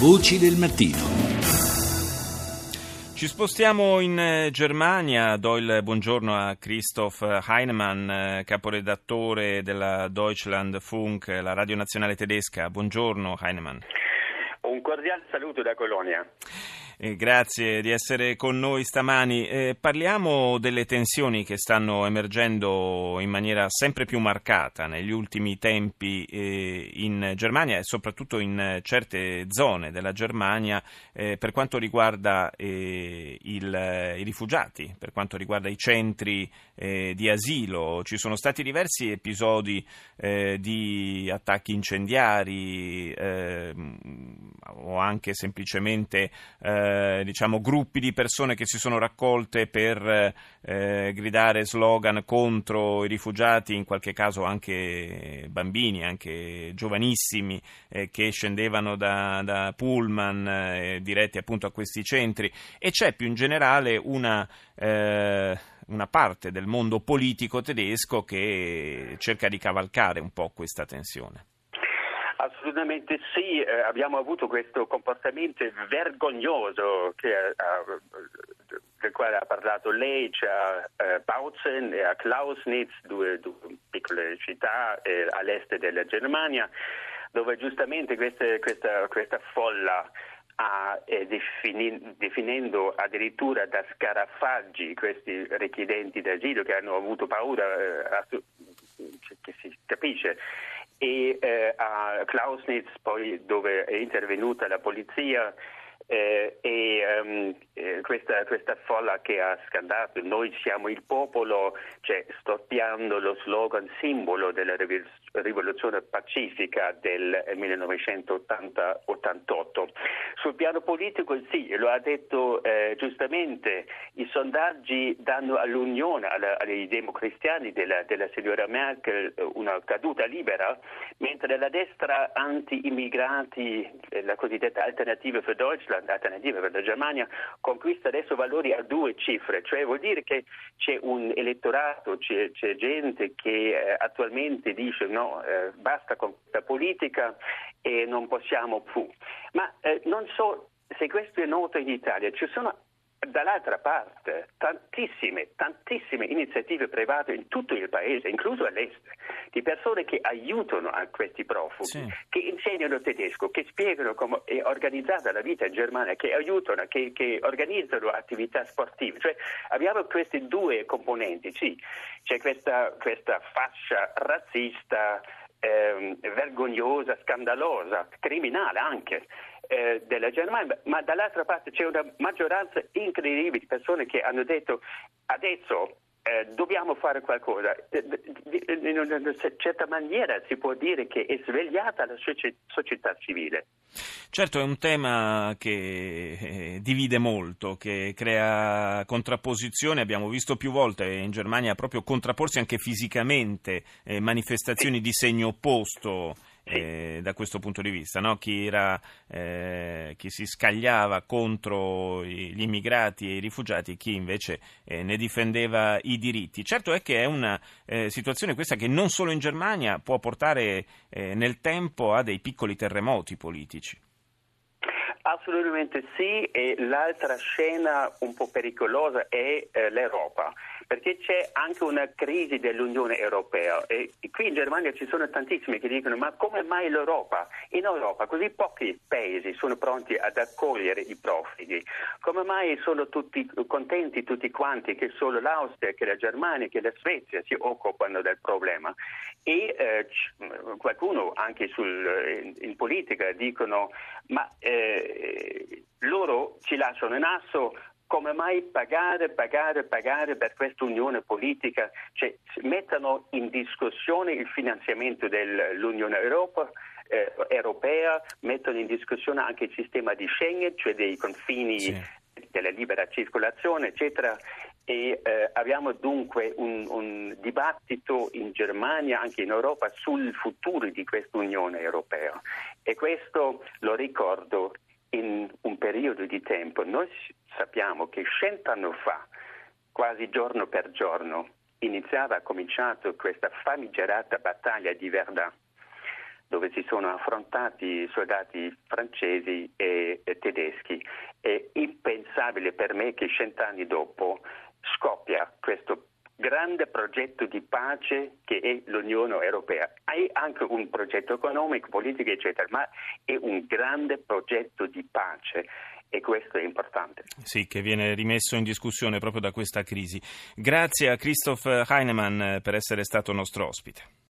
Voci del mattino. Ci spostiamo in eh, Germania, do il buongiorno a Christoph Heinemann, eh, caporedattore della Deutschlandfunk, la radio nazionale tedesca. Buongiorno Heinemann. Un cordiale saluto da Colonia. Eh, grazie di essere con noi stamani. Eh, parliamo delle tensioni che stanno emergendo in maniera sempre più marcata negli ultimi tempi eh, in Germania e soprattutto in certe zone della Germania eh, per quanto riguarda eh, il, i rifugiati, per quanto riguarda i centri di asilo. Ci sono stati diversi episodi di attacchi incendiari o anche semplicemente eh, diciamo, gruppi di persone che si sono raccolte per eh, gridare slogan contro i rifugiati, in qualche caso anche bambini, anche giovanissimi eh, che scendevano da, da pullman eh, diretti appunto a questi centri e c'è più in generale una eh, una parte del mondo politico tedesco che cerca di cavalcare un po' questa tensione. Assolutamente sì, eh, abbiamo avuto questo comportamento vergognoso che, eh, del quale ha parlato lei, cioè a eh, Bautzen e a Klausnitz, due, due piccole città eh, all'est della Germania, dove giustamente queste, questa, questa folla a, eh, defini, definendo addirittura da scarafaggi questi richiedenti d'asilo che hanno avuto paura, eh, che si capisce, e eh, a Klausnitz, poi dove è intervenuta la polizia, eh, e um, eh, questa, questa, folla che ha scandato noi siamo il popolo, cioè stoppiando lo slogan simbolo della rivoluzione pacifica del 1988. Sul piano politico sì, lo ha detto eh, giustamente, i sondaggi danno all'Unione, alla, ai democristiani della, della signora Merkel una caduta libera, mentre la destra anti-immigrati, eh, la cosiddetta Alternative für Deutschland, l'alternativa per la Germania conquista adesso valori a due cifre, cioè vuol dire che c'è un elettorato, c'è, c'è gente che eh, attualmente dice no, eh, basta con questa politica e non possiamo più. Ma eh, non so se questo è noto in Italia, ci sono Dall'altra parte, tantissime, tantissime iniziative private in tutto il paese, incluso all'est, di persone che aiutano a questi profughi, sì. che insegnano tedesco, che spiegano come è organizzata la vita in Germania, che aiutano, che, che organizzano attività sportive. Cioè, abbiamo questi due componenti, sì, c'è questa, questa fascia razzista, eh, vergognosa, scandalosa, criminale anche eh, della Germania, ma dall'altra parte c'è una maggioranza incredibile di persone che hanno detto adesso eh, dobbiamo fare qualcosa. In una certa maniera si può dire che è svegliata la società civile. Certo, è un tema che eh, divide molto, che crea contrapposizioni. Abbiamo visto più volte in Germania proprio contrapporsi anche fisicamente eh, manifestazioni di segno opposto eh, da questo punto di vista, no? chi, era, eh, chi, si scagliava contro gli immigrati e i rifugiati e chi invece eh, ne difendeva i diritti. Certo è che è una eh, situazione questa che non solo in Germania può portare eh, nel tempo a dei piccoli terremoti politici. Assolutamente sì, e l'altra scena un po' pericolosa è eh, l'Europa perché c'è anche una crisi dell'Unione Europea e qui in Germania ci sono tantissimi che dicono ma come mai l'Europa? In Europa così pochi paesi sono pronti ad accogliere i profughi, come mai sono tutti contenti tutti quanti che solo l'Austria, che la Germania, che la Svezia si occupano del problema? E eh, qualcuno anche sul, in, in, politica dicono ma eh, loro ci lasciano in asso come mai pagare, pagare, pagare per questa unione politica? Cioè, mettono in discussione il finanziamento dell'Unione Europa, eh, Europea, mettono in discussione anche il sistema di Schengen, cioè dei confini sì. della libera circolazione, eccetera. E eh, abbiamo dunque un, un, dibattito in Germania, anche in Europa, sul futuro di questa Unione Europea. E questo lo ricordo in un periodo di tempo, noi sappiamo che cent'anni fa, quasi giorno per giorno, iniziava, ha cominciato questa famigerata battaglia di Verdun. dove si sono affrontati soldati francesi e, e tedeschi. È impensabile per me che cent'anni dopo grande progetto di pace che è l'Unione Europea. È anche un progetto economico, politico, eccetera, ma è un grande progetto di pace e questo è importante. Sì, che viene rimesso in discussione proprio da questa crisi. Grazie a Christoph Heinemann per essere stato nostro ospite.